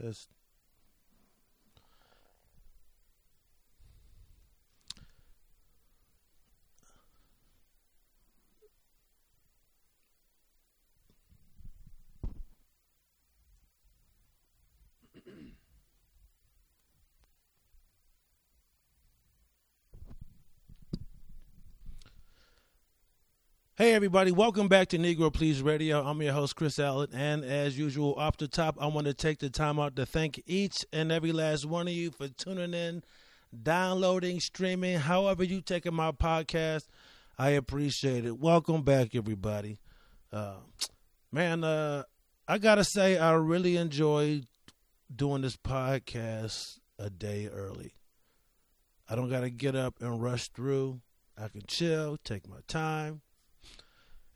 Test. Hey everybody, welcome back to Negro Please Radio. I'm your host Chris Allen, and as usual, off the top, I want to take the time out to thank each and every last one of you for tuning in, downloading, streaming, however you taking my podcast. I appreciate it. Welcome back, everybody. Uh, man, uh, I gotta say, I really enjoy doing this podcast a day early. I don't gotta get up and rush through. I can chill, take my time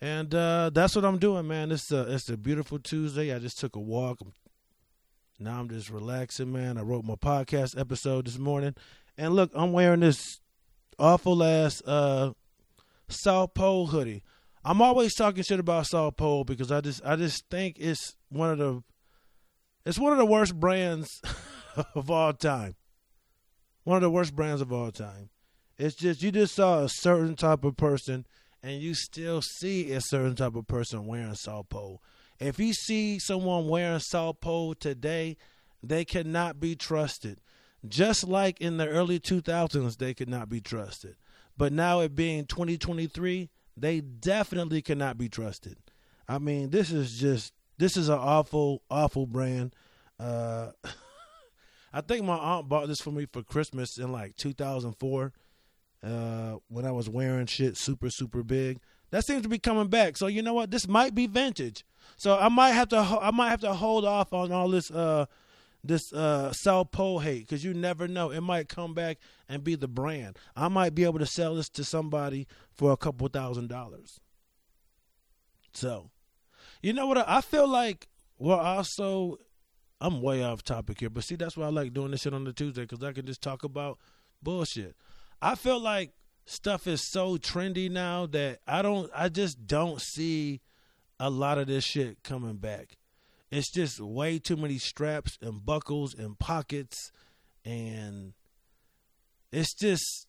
and uh, that's what I'm doing, man. It's a it's a beautiful Tuesday. I just took a walk. Now I'm just relaxing, man. I wrote my podcast episode this morning, and look, I'm wearing this awful ass uh, South Pole hoodie. I'm always talking shit about South Pole because I just I just think it's one of the it's one of the worst brands of all time. One of the worst brands of all time. It's just you just saw a certain type of person and you still see a certain type of person wearing South Pole. If you see someone wearing South Pole today, they cannot be trusted. Just like in the early 2000s, they could not be trusted. But now, it being 2023, they definitely cannot be trusted. I mean, this is just this is an awful, awful brand. Uh, I think my aunt bought this for me for Christmas in like 2004 uh, when I was wearing shit super super big. That seems to be coming back. So you know what? This might be vintage. So I might have to I might have to hold off on all this uh this uh Pole hate because you never know. It might come back and be the brand. I might be able to sell this to somebody for a couple thousand dollars. So, you know what? I feel like. Well, also, I'm way off topic here, but see, that's why I like doing this shit on the Tuesday because I can just talk about bullshit. I feel like stuff is so trendy now that I don't I just don't see a lot of this shit coming back. It's just way too many straps and buckles and pockets and it's just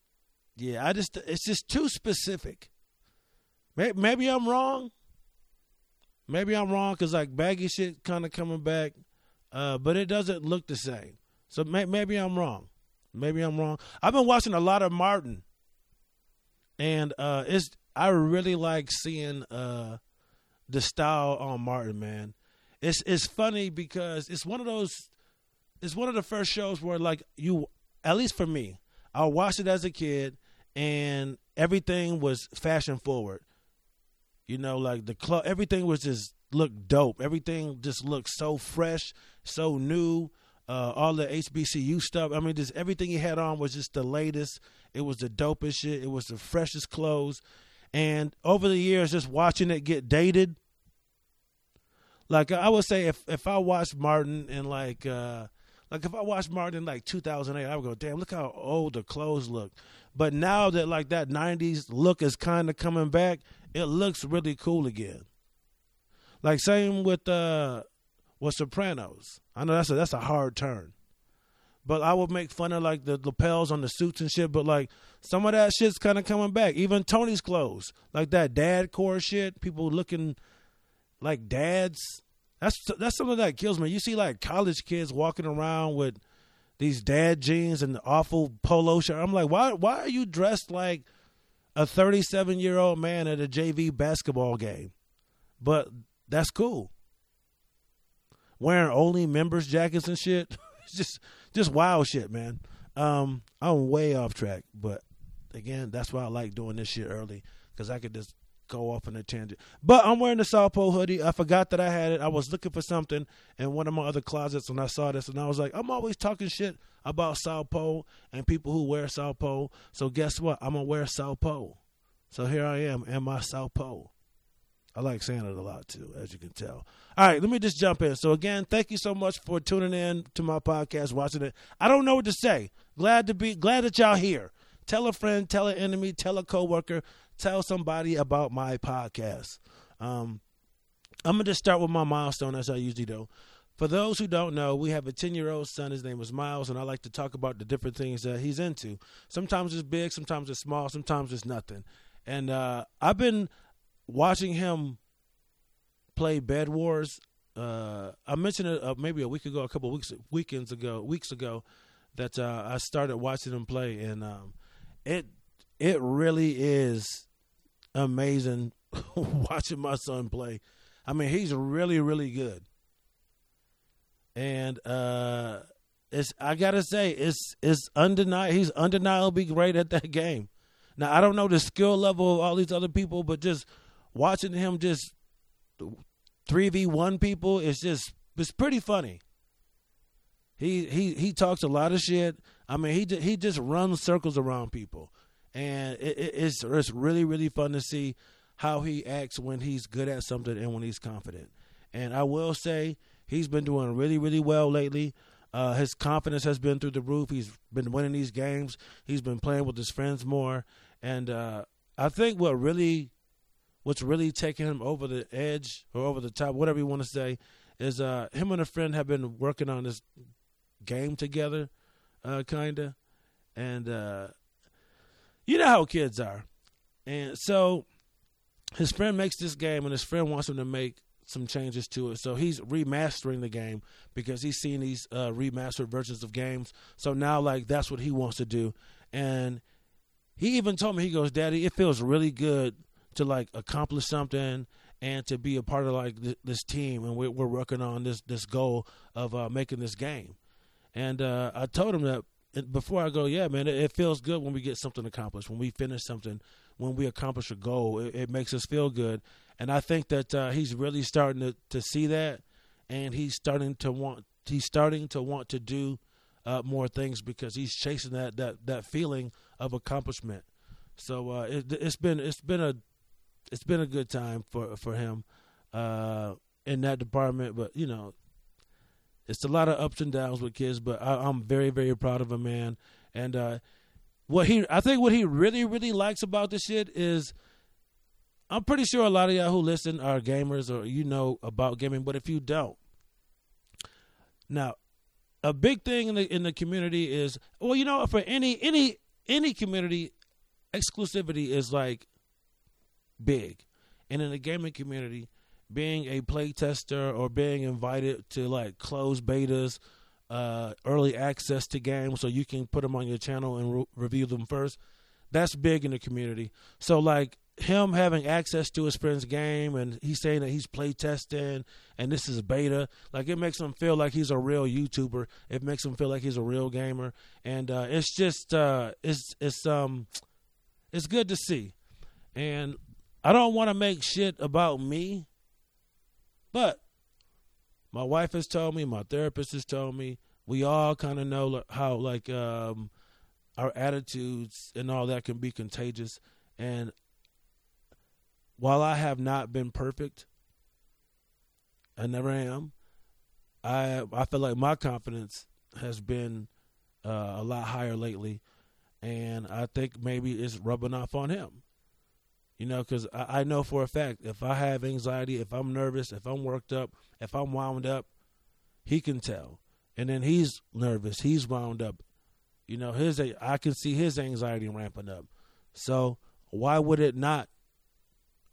yeah, I just it's just too specific. Maybe, I'm wrong. Maybe I'm wrong cuz like baggy shit kind of coming back uh, but it doesn't look the same. So may, maybe I'm wrong. Maybe I'm wrong. I've been watching a lot of Martin, and uh, it's I really like seeing uh, the style on Martin. Man, it's it's funny because it's one of those. It's one of the first shows where like you, at least for me, I watched it as a kid, and everything was fashion forward. You know, like the club, everything was just looked dope. Everything just looked so fresh, so new uh, all the HBCU stuff. I mean, just everything he had on was just the latest. It was the dopest shit. It was the freshest clothes. And over the years, just watching it get dated, like I would say, if if I watched Martin in like uh, like if I watched Martin in like 2008, I would go, damn, look how old the clothes look. But now that like that 90s look is kind of coming back, it looks really cool again. Like same with uh was Sopranos. I know that's a that's a hard turn. But I would make fun of like the lapels on the suits and shit. But like some of that shit's kind of coming back. Even Tony's clothes, like that dad core shit. People looking like dads. That's that's something that kills me. You see like college kids walking around with these dad jeans and the awful polo shirt. I'm like, why why are you dressed like a 37 year old man at a JV basketball game? But that's cool wearing only members jackets and shit. it's just just wild shit, man. Um, I'm way off track, but again, that's why I like doing this shit early because I could just go off on a tangent. But I'm wearing the South Pole hoodie. I forgot that I had it. I was looking for something in one of my other closets and I saw this and I was like, I'm always talking shit about South Pole and people who wear South Pole. So guess what? I'm gonna wear South Pole. So here I am in my South Pole. I like saying it a lot too, as you can tell. All right, let me just jump in. So again, thank you so much for tuning in to my podcast, watching it. I don't know what to say. Glad to be glad that y'all here. Tell a friend, tell an enemy, tell a coworker, tell somebody about my podcast. Um, I'm gonna just start with my milestone as I usually do. for those who don't know, we have a 10 year old son. His name is Miles, and I like to talk about the different things that he's into. Sometimes it's big, sometimes it's small, sometimes it's nothing. And uh, I've been watching him play Bed Wars. Uh, I mentioned it uh, maybe a week ago, a couple weeks weekends ago, weeks ago, that uh, I started watching him play, and um, it it really is amazing watching my son play. I mean, he's really really good and uh, it's I gotta say it's it's undeniable. He's undeniably great at that game. Now I don't know the skill level of all these other people, but just watching him just three v one people, it's just it's pretty funny. He he he talks a lot of shit. I mean, he he just runs circles around people, and it, it, it's it's really really fun to see how he acts when he's good at something and when he's confident. And I will say He's been doing really, really well lately. Uh, his confidence has been through the roof. He's been winning these games. He's been playing with his friends more, and uh, I think what really, what's really taking him over the edge or over the top, whatever you want to say, is uh, him and a friend have been working on this game together, uh, kinda, and uh, you know how kids are, and so his friend makes this game, and his friend wants him to make some changes to it. So he's remastering the game because he's seen these uh, remastered versions of games. So now, like, that's what he wants to do. And he even told me, he goes, Daddy, it feels really good to, like, accomplish something and to be a part of, like, th- this team. And we're, we're, working on this, this goal of uh, making this game. And uh, I told him that before I go, yeah, man, it, it, feels good when we get something accomplished, when we finish something, when we accomplish a goal. It, it makes us feel good and I think that uh, he's really starting to, to see that, and he's starting to want he's starting to want to do uh, more things because he's chasing that that that feeling of accomplishment. So uh, it, has been it's been a it's been a good time for for him uh, in that department. But you know, it's a lot of ups and downs with kids. But I, am very very proud of a man. And uh, what he I think what he really really likes about this shit is I'm pretty sure a lot of y'all who listen are gamers or you know about gaming, but if you don't, now a big thing in the in the community is well, you know, for any any any community, exclusivity is like big, and in the gaming community, being a play tester or being invited to like closed betas, uh, early access to games, so you can put them on your channel and re- review them first. That's big in the community. So like him having access to his friend's game and he's saying that he's play testing and this is beta like it makes him feel like he's a real youtuber it makes him feel like he's a real gamer and uh, it's just uh, it's it's um it's good to see and i don't want to make shit about me but my wife has told me my therapist has told me we all kind of know how like um our attitudes and all that can be contagious and while I have not been perfect, I never am. I I feel like my confidence has been uh, a lot higher lately, and I think maybe it's rubbing off on him. You know, because I, I know for a fact if I have anxiety, if I'm nervous, if I'm worked up, if I'm wound up, he can tell. And then he's nervous, he's wound up. You know, his I can see his anxiety ramping up. So why would it not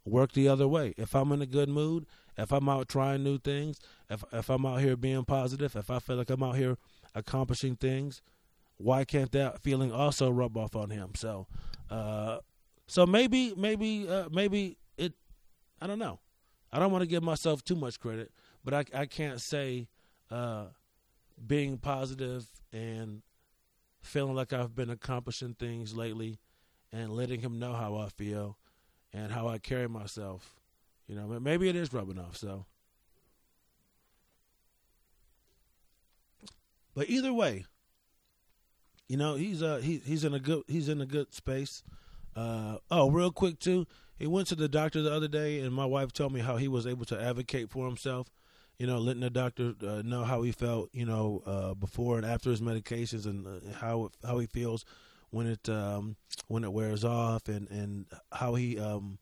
work the other way. If I'm in a good mood, if I'm out trying new things, if if I'm out here being positive, if I feel like I'm out here accomplishing things, why can't that feeling also rub off on him? So, uh, so maybe maybe uh, maybe it. I don't know. I don't want to give myself too much credit, but I I can't say uh, being positive and feeling like I've been accomplishing things lately and letting him know how I feel and how I carry myself. You know, maybe it is rubbing off. So, but either way, you know, he's uh he he's in a good he's in a good space. Uh oh, real quick too. He went to the doctor the other day, and my wife told me how he was able to advocate for himself. You know, letting the doctor uh, know how he felt. You know, uh, before and after his medications, and uh, how how he feels when it um, when it wears off, and and how he um,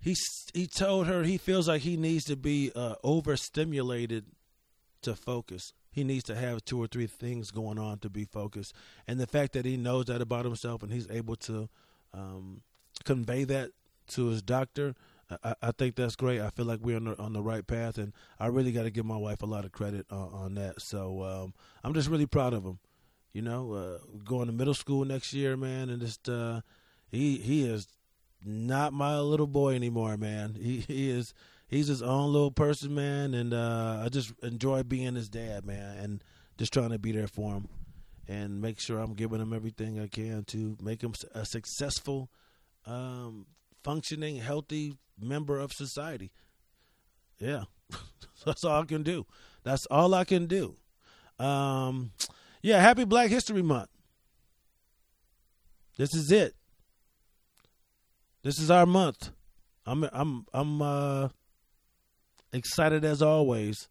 he he told her he feels like he needs to be uh, overstimulated to focus. He needs to have two or three things going on to be focused. And the fact that he knows that about himself and he's able to um, convey that to his doctor, I, I, think that's great. I feel like we're on the, on the right path, and I really got to give my wife a lot of credit on, on that. So um, I'm just really proud of him. You know, uh, going to middle school next year, man, and just uh, he he is not my little boy anymore, man. He he is he's his own little person, man, and uh, I just enjoy being his dad, man, and just trying to be there for him and make sure I'm giving him everything I can to make him a successful, um, functioning, healthy member of society. Yeah, that's all I can do. That's all I can do. Um, yeah, happy Black History Month. This is it. This is our month. I'm I'm I'm uh excited as always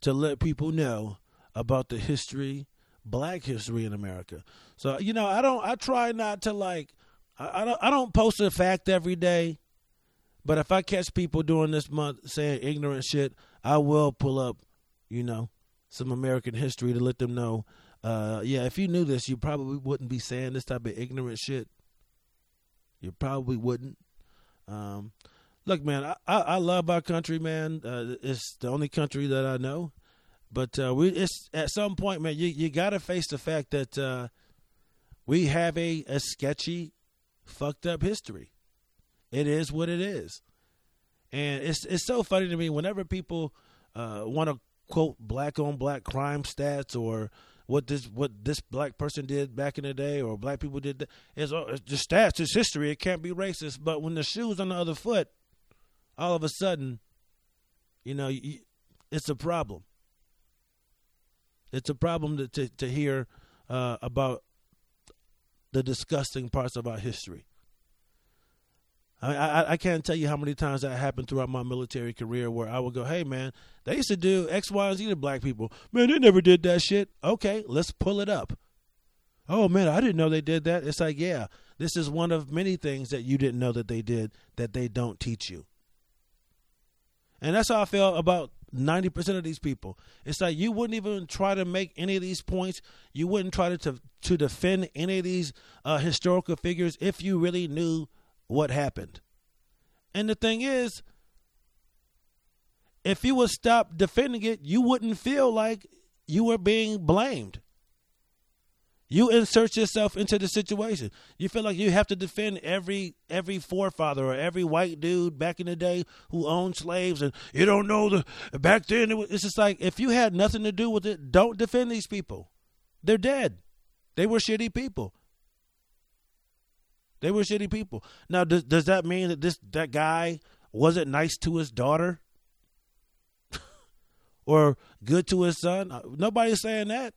to let people know about the history, black history in America. So, you know, I don't I try not to like I, I don't I don't post a fact every day. But if I catch people during this month saying ignorant shit, I will pull up, you know, some American history to let them know. Uh, yeah, if you knew this, you probably wouldn't be saying this type of ignorant shit. You probably wouldn't. Um, look, man, I, I, I, love our country, man. Uh, it's the only country that I know. But uh, we, it's at some point, man, you you got to face the fact that uh, we have a, a sketchy, fucked up history. It is what it is, and it's it's so funny to me whenever people uh, want to quote black on black crime stats or what this what this black person did back in the day or black people did it's, it's just stats it's history it can't be racist but when the shoe's on the other foot all of a sudden you know it's a problem it's a problem to to, to hear uh, about the disgusting parts of our history I, I, I can't tell you how many times that happened throughout my military career where I would go, hey man, they used to do X, Y, and Z to black people. Man, they never did that shit. Okay, let's pull it up. Oh man, I didn't know they did that. It's like, yeah, this is one of many things that you didn't know that they did that they don't teach you. And that's how I feel about 90% of these people. It's like you wouldn't even try to make any of these points. You wouldn't try to to, to defend any of these uh, historical figures if you really knew what happened. And the thing is, if you would stop defending it, you wouldn't feel like you were being blamed. You insert yourself into the situation. You feel like you have to defend every every forefather or every white dude back in the day who owned slaves, and you don't know the back then. It was, it's just like if you had nothing to do with it, don't defend these people. They're dead. They were shitty people. They were shitty people. Now, does does that mean that this that guy wasn't nice to his daughter or good to his son? Uh, nobody's saying that.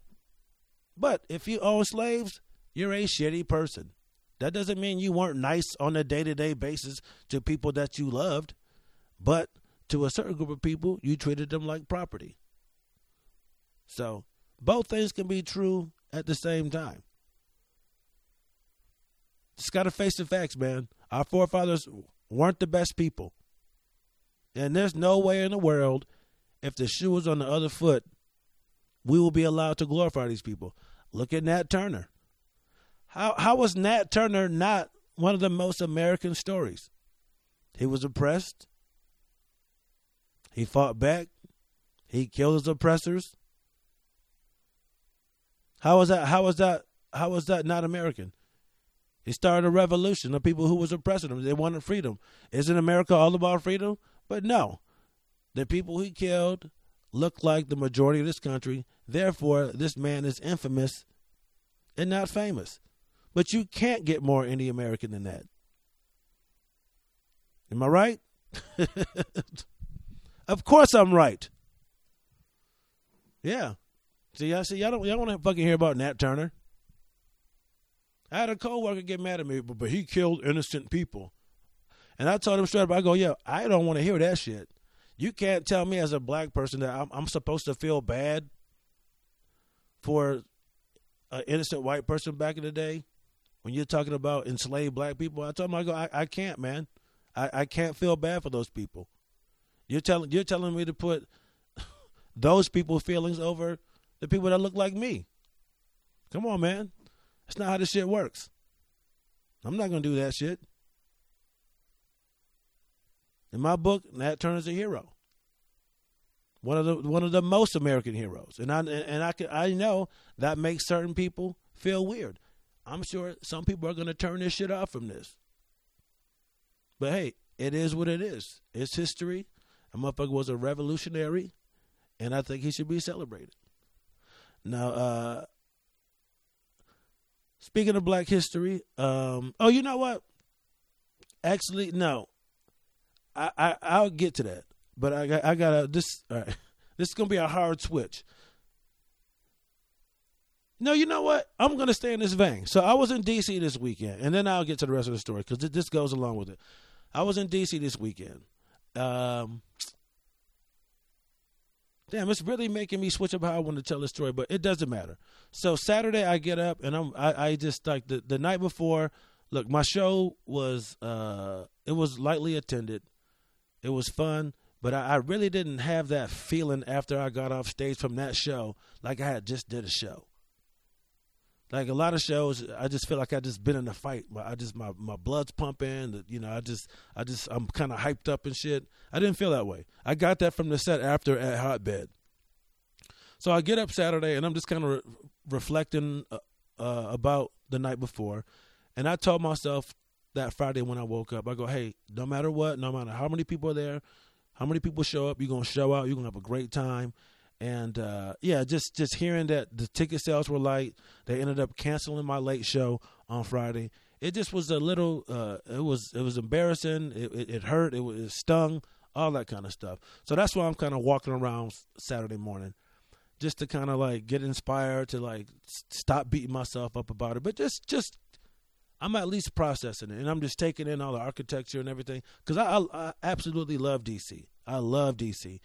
But if you own slaves, you're a shitty person. That doesn't mean you weren't nice on a day to day basis to people that you loved, but to a certain group of people, you treated them like property. So, both things can be true at the same time. Just got to face the facts, man. Our forefathers weren't the best people. And there's no way in the world, if the shoe was on the other foot, we will be allowed to glorify these people. Look at Nat Turner. How how was Nat Turner not one of the most American stories? He was oppressed. He fought back. He killed his oppressors. How was that? How was that? How was that not American? He started a revolution of people who was oppressing them. They wanted freedom. Isn't America all about freedom? But no. The people he killed look like the majority of this country. Therefore, this man is infamous and not famous. But you can't get more anti American than that. Am I right? of course I'm right. Yeah. See, I see y'all don't y'all want to fucking hear about Nat Turner. I had a coworker get mad at me, but, but he killed innocent people. And I told him straight up, I go, yeah, I don't want to hear that shit. You can't tell me as a black person that I'm, I'm supposed to feel bad for an innocent white person back in the day when you're talking about enslaved black people. I told him, I go, I, I can't, man. I, I can't feel bad for those people. You're telling you're telling me to put those people's feelings over the people that look like me. Come on, man. That's not how this shit works. I'm not gonna do that shit. In my book, Nat Turner's a hero. One of the one of the most American heroes, and I and I can, I know that makes certain people feel weird. I'm sure some people are going to turn this shit off from this. But hey, it is what it is. It's history. A motherfucker was a revolutionary, and I think he should be celebrated. Now, uh, speaking of Black history, um, oh, you know what? Actually, no. I, I I'll get to that, but I got I gotta this. All right, this is gonna be a hard switch. No, you know what? I'm going to stay in this vein. So I was in D.C. this weekend, and then I'll get to the rest of the story because this goes along with it. I was in D.C. this weekend. Um, damn, it's really making me switch up how I want to tell the story, but it doesn't matter. So Saturday, I get up and I'm I, I just like the the night before. Look, my show was uh it was lightly attended. It was fun, but I, I really didn't have that feeling after I got off stage from that show like I had just did a show. Like a lot of shows, I just feel like I just been in a fight. I just my my blood's pumping. You know, I just I just I'm kind of hyped up and shit. I didn't feel that way. I got that from the set after at Hotbed. So I get up Saturday and I'm just kind of re- reflecting uh, uh, about the night before, and I told myself that Friday when I woke up, I go, hey, no matter what, no matter how many people are there, how many people show up, you're gonna show out. You're gonna have a great time and uh, yeah, just just hearing that the ticket sales were light, they ended up canceling my late show on Friday. It just was a little. Uh, it was it was embarrassing. It, it, it hurt. It, it stung. All that kind of stuff. So that's why I'm kind of walking around Saturday morning, just to kind of like get inspired to like stop beating myself up about it. But just just I'm at least processing it, and I'm just taking in all the architecture and everything because I, I, I absolutely love DC. I love DC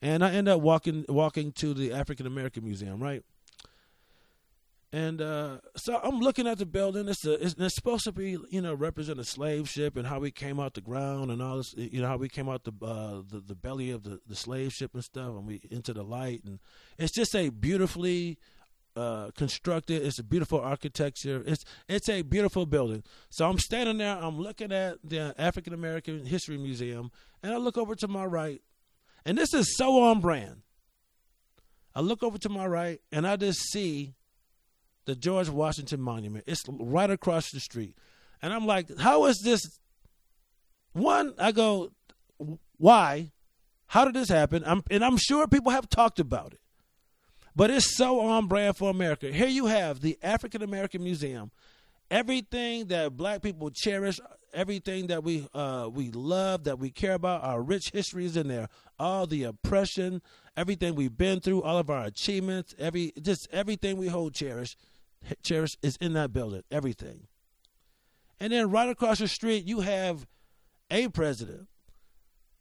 and I end up walking walking to the African American Museum, right? And uh, so I'm looking at the building. It's, a, it's, it's supposed to be, you know, represent a slave ship and how we came out the ground and all this, you know, how we came out the uh, the, the belly of the, the slave ship and stuff, and we into the light. And it's just a beautifully uh, constructed. It's a beautiful architecture. It's it's a beautiful building. So I'm standing there. I'm looking at the African American History Museum, and I look over to my right, and this is so on brand. I look over to my right and I just see the George Washington Monument. It's right across the street. And I'm like, how is this? One, I go, why? How did this happen? I'm, and I'm sure people have talked about it. But it's so on brand for America. Here you have the African American Museum. Everything that black people cherish everything that we uh, we love, that we care about, our rich history is in there. All the oppression, everything we've been through, all of our achievements, every just everything we hold cherish, cherish is in that building. Everything. And then right across the street, you have a president,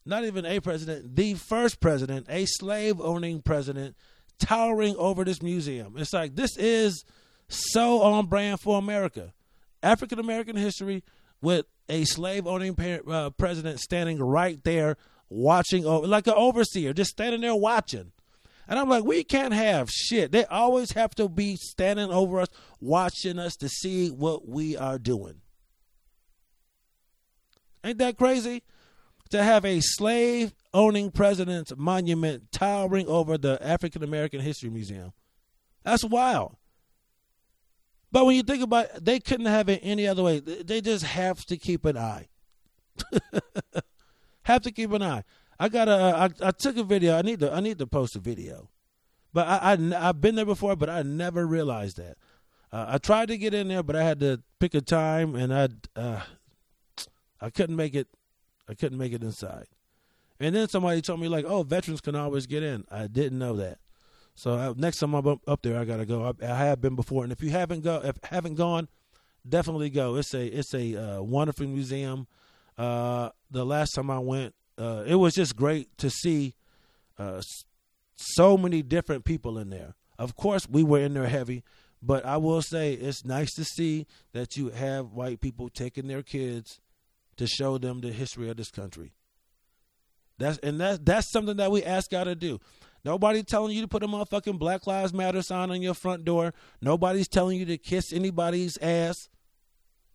not even a president, the first president, a slave owning president, towering over this museum. It's like this is so on brand for America. African American history with a slave owning uh, president standing right there watching over, like an overseer, just standing there watching. And I'm like, we can't have shit. They always have to be standing over us, watching us to see what we are doing. Ain't that crazy? To have a slave owning president's monument towering over the African American History Museum. That's wild. But when you think about it, they couldn't have it any other way. They just have to keep an eye. have to keep an eye. I got a. I, I took a video. I need to. I need to post a video. But I, I I've been there before, but I never realized that. Uh, I tried to get in there, but I had to pick a time, and I uh, I couldn't make it. I couldn't make it inside. And then somebody told me like, "Oh, veterans can always get in." I didn't know that. So uh, next time I'm up, there, I gotta go. I, I, have been before, and if you haven't go, if haven't gone, definitely go. It's a it's a uh, wonderful museum. Uh, the last time I went, uh, it was just great to see uh, so many different people in there. Of course, we were in there heavy, but I will say it's nice to see that you have white people taking their kids to show them the history of this country. That's and that's that's something that we ask God to do. Nobody's telling you to put a motherfucking Black Lives Matter sign on your front door. Nobody's telling you to kiss anybody's ass.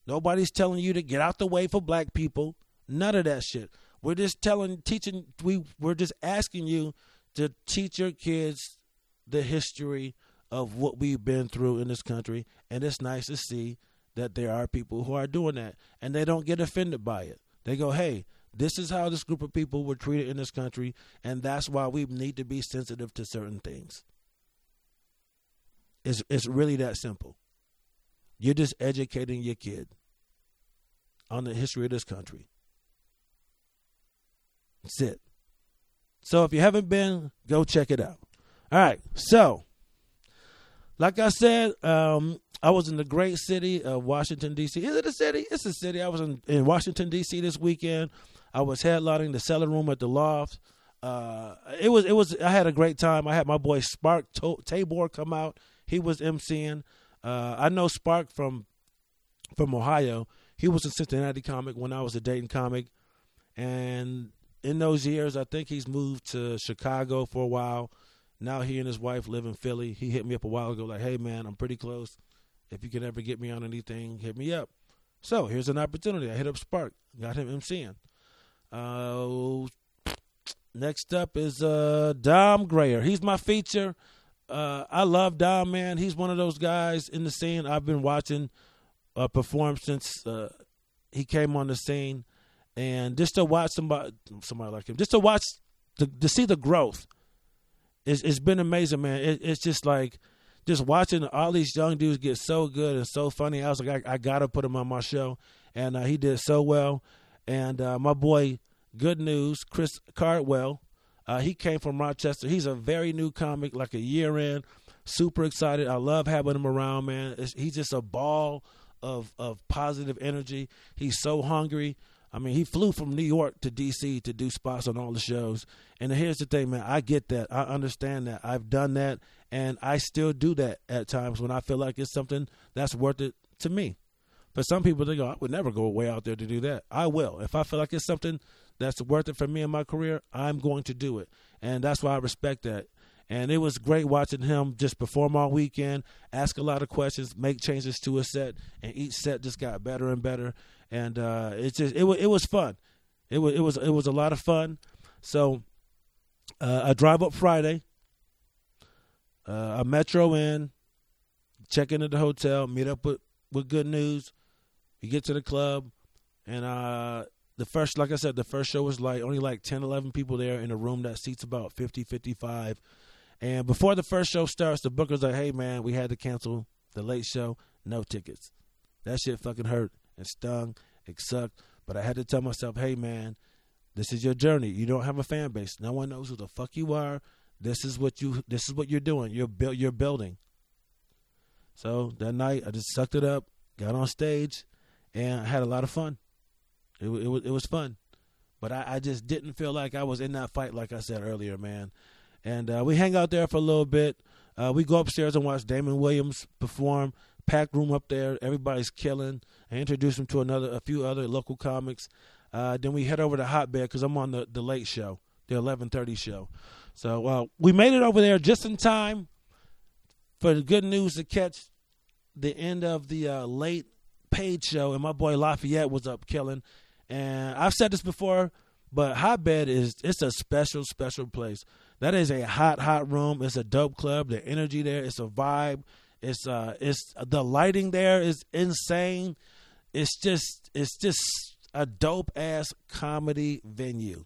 Nobody's telling you to get out the way for black people. None of that shit. We're just telling, teaching, we, we're just asking you to teach your kids the history of what we've been through in this country. And it's nice to see that there are people who are doing that and they don't get offended by it. They go, hey, this is how this group of people were treated in this country, and that's why we need to be sensitive to certain things. It's, it's really that simple. You're just educating your kid on the history of this country. That's it. So if you haven't been, go check it out. All right. So, like I said, um, I was in the great city of Washington D.C. Is it a city? It's a city. I was in, in Washington D.C. this weekend. I was headlining the cellar room at the Loft. Uh, it was it was I had a great time. I had my boy Spark Tabor come out. He was emceeing. Uh, I know Spark from from Ohio. He was a Cincinnati comic when I was a Dayton comic, and in those years, I think he's moved to Chicago for a while. Now he and his wife live in Philly. He hit me up a while ago, like, "Hey man, I'm pretty close. If you can ever get me on anything, hit me up." So here's an opportunity. I hit up Spark, got him emceeing. Uh, next up is uh, Dom Grayer. He's my feature. Uh, I love Dom, man. He's one of those guys in the scene I've been watching uh, perform since uh, he came on the scene, and just to watch somebody, somebody like him, just to watch, to, to see the growth, it's, it's been amazing, man. It, it's just like just watching all these young dudes get so good and so funny. I was like, I, I gotta put him on my show, and uh, he did so well. And uh, my boy, good news, Chris Cardwell, uh, he came from Rochester. He's a very new comic, like a year in. Super excited. I love having him around, man. It's, he's just a ball of of positive energy. He's so hungry. I mean, he flew from New York to DC to do spots on all the shows. And here's the thing, man. I get that. I understand that. I've done that, and I still do that at times when I feel like it's something that's worth it to me. But some people they go, I would never go way out there to do that. I will. If I feel like it's something that's worth it for me in my career, I'm going to do it. And that's why I respect that. And it was great watching him just perform all weekend, ask a lot of questions, make changes to a set, and each set just got better and better. And uh, it just it was it was fun. It was it was it was a lot of fun. So uh, I drive up Friday. Uh, I metro in, check into the hotel, meet up with with good news. You get to the club, and uh, the first, like I said, the first show was like only like 10, 11 people there in a room that seats about 50, 55. And before the first show starts, the booker's like, hey, man, we had to cancel the late show. No tickets. That shit fucking hurt stung. It sucked. But I had to tell myself, hey, man, this is your journey. You don't have a fan base. No one knows who the fuck you are. This is what you. This is what you're doing. You're build. You're building. So that night, I just sucked it up, got on stage, and I had a lot of fun. It, it was it was fun, but I, I, just didn't feel like I was in that fight, like I said earlier, man. And uh, we hang out there for a little bit. Uh, we go upstairs and watch Damon Williams perform. Packed room up there, everybody's killing. I introduced him to another, a few other local comics. Uh, then we head over to Hotbed because I'm on the the late show, the 11:30 show. So uh, we made it over there just in time for the good news to catch the end of the uh, late paid show, and my boy Lafayette was up killing. And I've said this before, but Hotbed is it's a special, special place. That is a hot, hot room. It's a dope club. The energy there, it's a vibe. It's uh, it's the lighting there is insane. It's just, it's just a dope ass comedy venue.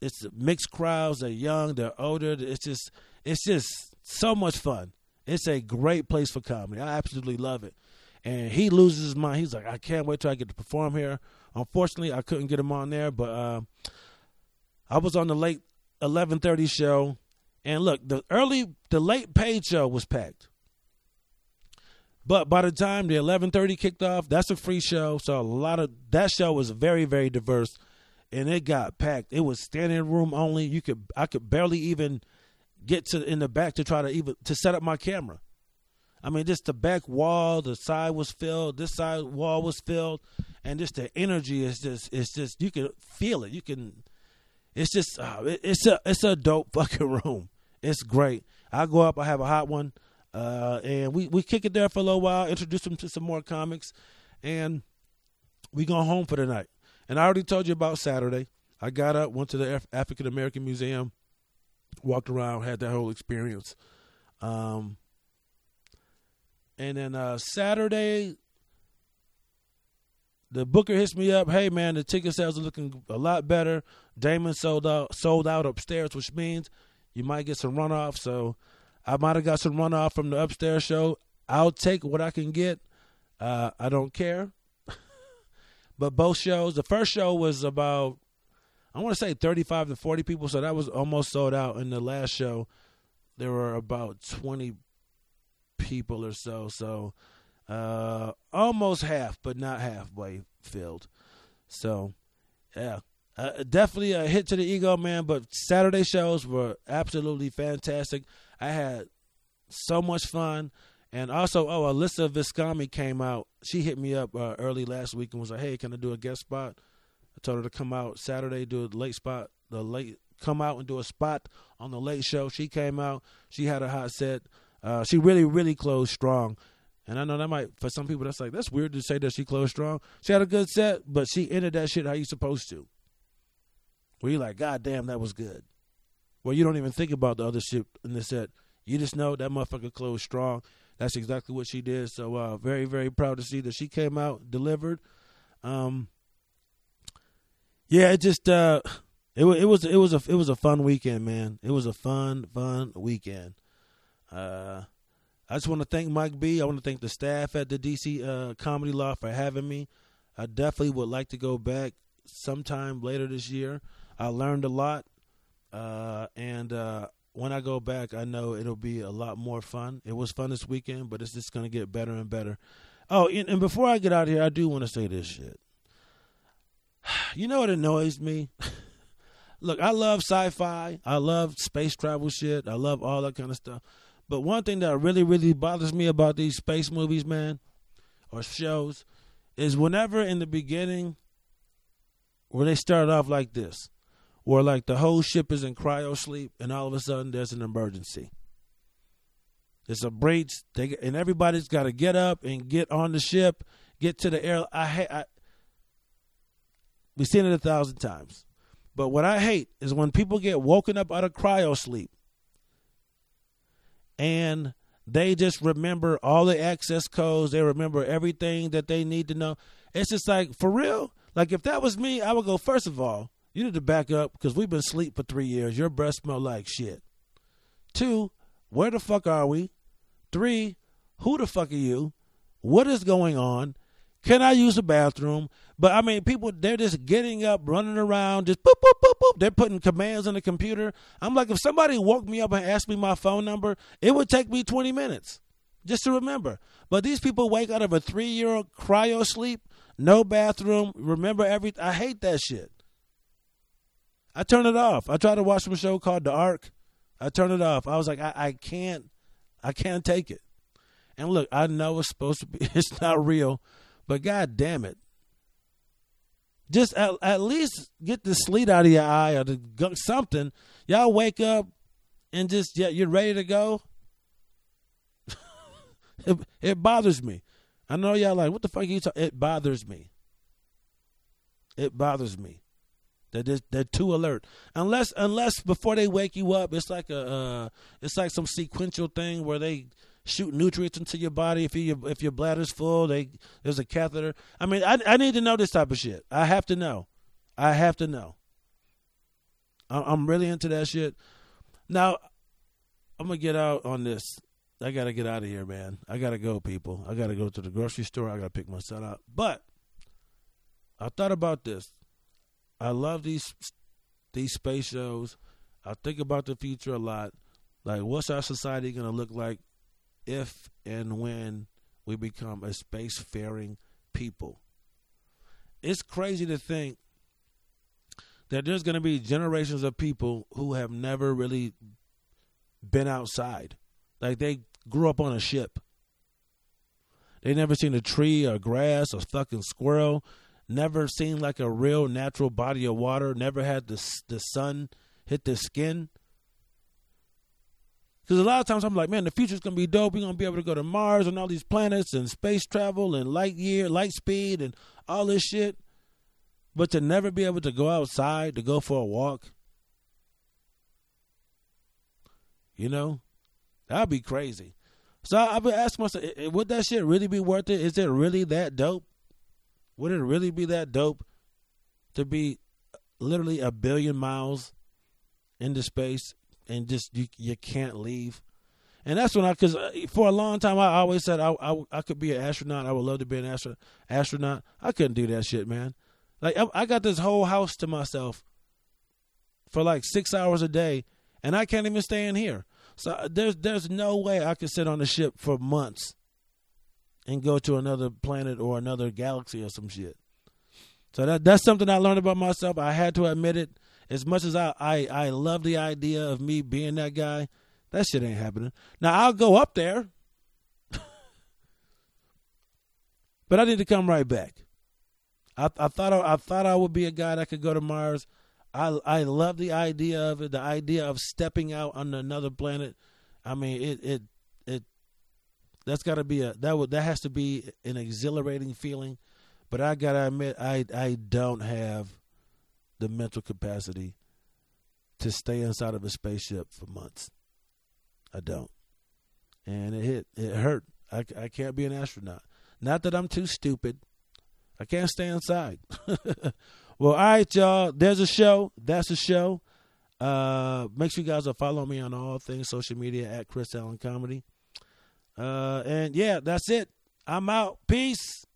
It's mixed crowds. They're young. They're older. It's just, it's just so much fun. It's a great place for comedy. I absolutely love it. And he loses his mind. He's like, I can't wait till I get to perform here. Unfortunately, I couldn't get him on there, but uh, I was on the late 11:30 show, and look, the early, the late paid show was packed. But by the time the 11:30 kicked off, that's a free show, so a lot of that show was very, very diverse, and it got packed. It was standing room only. You could, I could barely even get to in the back to try to even to set up my camera. I mean, just the back wall, the side was filled, this side wall was filled, and just the energy is just it's just you can feel it. You can it's just uh, it, it's a it's a dope fucking room. It's great. I go up, I have a hot one, uh, and we we kick it there for a little while, introduce them to some more comics, and we go home for the night. And I already told you about Saturday. I got up, went to the Af- African American Museum, walked around, had that whole experience. Um, and then uh, Saturday, the booker hits me up. Hey man, the ticket sales are looking a lot better. Damon sold out sold out upstairs, which means you might get some runoff. So I might have got some runoff from the upstairs show. I'll take what I can get. Uh, I don't care. but both shows, the first show was about I want to say 35 to 40 people, so that was almost sold out. In the last show, there were about 20 people or so. So uh, almost half, but not halfway filled. So, yeah, uh, definitely a hit to the ego, man. But Saturday shows were absolutely fantastic. I had so much fun. And also, oh, Alyssa Viscami came out. She hit me up uh, early last week and was like, "Hey, can I do a guest spot?" I told her to come out Saturday, do a late spot, the late come out and do a spot on the late show. She came out. She had a hot set. Uh, she really, really closed strong. And I know that might, for some people, that's like, that's weird to say that she closed strong. She had a good set, but she ended that shit how you supposed to. Where you're like, God damn, that was good. Well, you don't even think about the other shit in the set. You just know that motherfucker closed strong. That's exactly what she did. So, uh, very, very proud to see that she came out, delivered. Um, yeah, it just uh, it was it was it was a it was a fun weekend, man. It was a fun fun weekend. Uh, I just want to thank Mike B. I want to thank the staff at the DC uh, Comedy Loft for having me. I definitely would like to go back sometime later this year. I learned a lot, uh, and uh, when I go back, I know it'll be a lot more fun. It was fun this weekend, but it's just gonna get better and better. Oh, and, and before I get out here, I do want to say this shit. You know what annoys me? Look, I love sci-fi. I love space travel shit. I love all that kind of stuff. But one thing that really, really bothers me about these space movies, man, or shows, is whenever in the beginning, where they start off like this, where like the whole ship is in cryo sleep, and all of a sudden there's an emergency. It's a breach, they, and everybody's got to get up and get on the ship, get to the air. I hate. I, we've seen it a thousand times, but what I hate is when people get woken up out of cryo sleep and they just remember all the access codes. They remember everything that they need to know. It's just like for real. Like if that was me, I would go. First of all, you need to back up because we've been asleep for three years. Your breath smell like shit. Two, where the fuck are we? Three, who the fuck are you? What is going on? Can I use the bathroom? But I mean, people they're just getting up, running around, just boop boop boop boop. They're putting commands on the computer. I'm like, if somebody woke me up and asked me my phone number, it would take me 20 minutes just to remember. But these people wake out of a three year old cryo sleep, no bathroom, remember everything. I hate that shit. I turn it off. I tried to watch some show called The Ark. I turn it off. I was like, I, I can't, I can't take it. And look, I know it's supposed to be, it's not real, but god damn it, just at, at least get the sleet out of your eye or the, something. Y'all wake up and just yeah, you're ready to go. it, it bothers me. I know y'all like what the fuck are you talking? It bothers me. It bothers me. They're they're too alert. Unless unless before they wake you up, it's like a uh, it's like some sequential thing where they shoot nutrients into your body. If you if your bladder's full, they there's a catheter. I mean, I I need to know this type of shit. I have to know. I have to know. I'm really into that shit. Now, I'm gonna get out on this. I gotta get out of here, man. I gotta go, people. I gotta go to the grocery store. I gotta pick my son up. But I thought about this. I love these these space shows. I think about the future a lot. Like, what's our society gonna look like if and when we become a spacefaring people. It's crazy to think that there's going to be generations of people who have never really been outside. Like they grew up on a ship. They never seen a tree or grass or fucking squirrel. Never seen like a real natural body of water, never had the the sun hit their skin. Because a lot of times I'm like, man, the future's gonna be dope. We're gonna be able to go to Mars and all these planets and space travel and light year, light speed and all this shit. But to never be able to go outside to go for a walk, you know, that'd be crazy. So I've been asking myself, would that shit really be worth it? Is it really that dope? Would it really be that dope to be literally a billion miles into space and just you you can't leave? And that's when I, because uh, for a long time I always said I, I, I could be an astronaut. I would love to be an astro, astronaut. I couldn't do that shit, man. Like I, I got this whole house to myself for like six hours a day, and I can't even stay in here. So uh, there's there's no way I could sit on a ship for months and go to another planet or another galaxy or some shit. So that that's something I learned about myself. I had to admit it. As much as I, I, I love the idea of me being that guy, that shit ain't happening. Now I'll go up there. but I need to come right back. I, I thought I, I thought I would be a guy that could go to Mars. I I love the idea of it, the idea of stepping out on another planet. I mean, it it it that's got to be a that would that has to be an exhilarating feeling. But I gotta admit, I I don't have the mental capacity to stay inside of a spaceship for months. I don't, and it hit. It hurt. I I can't be an astronaut. Not that I'm too stupid. I can't stay inside. well, all right, y'all. There's a show. That's a show. Uh, make sure you guys are follow me on all things social media at Chris Allen Comedy. Uh, and yeah, that's it. I'm out. Peace.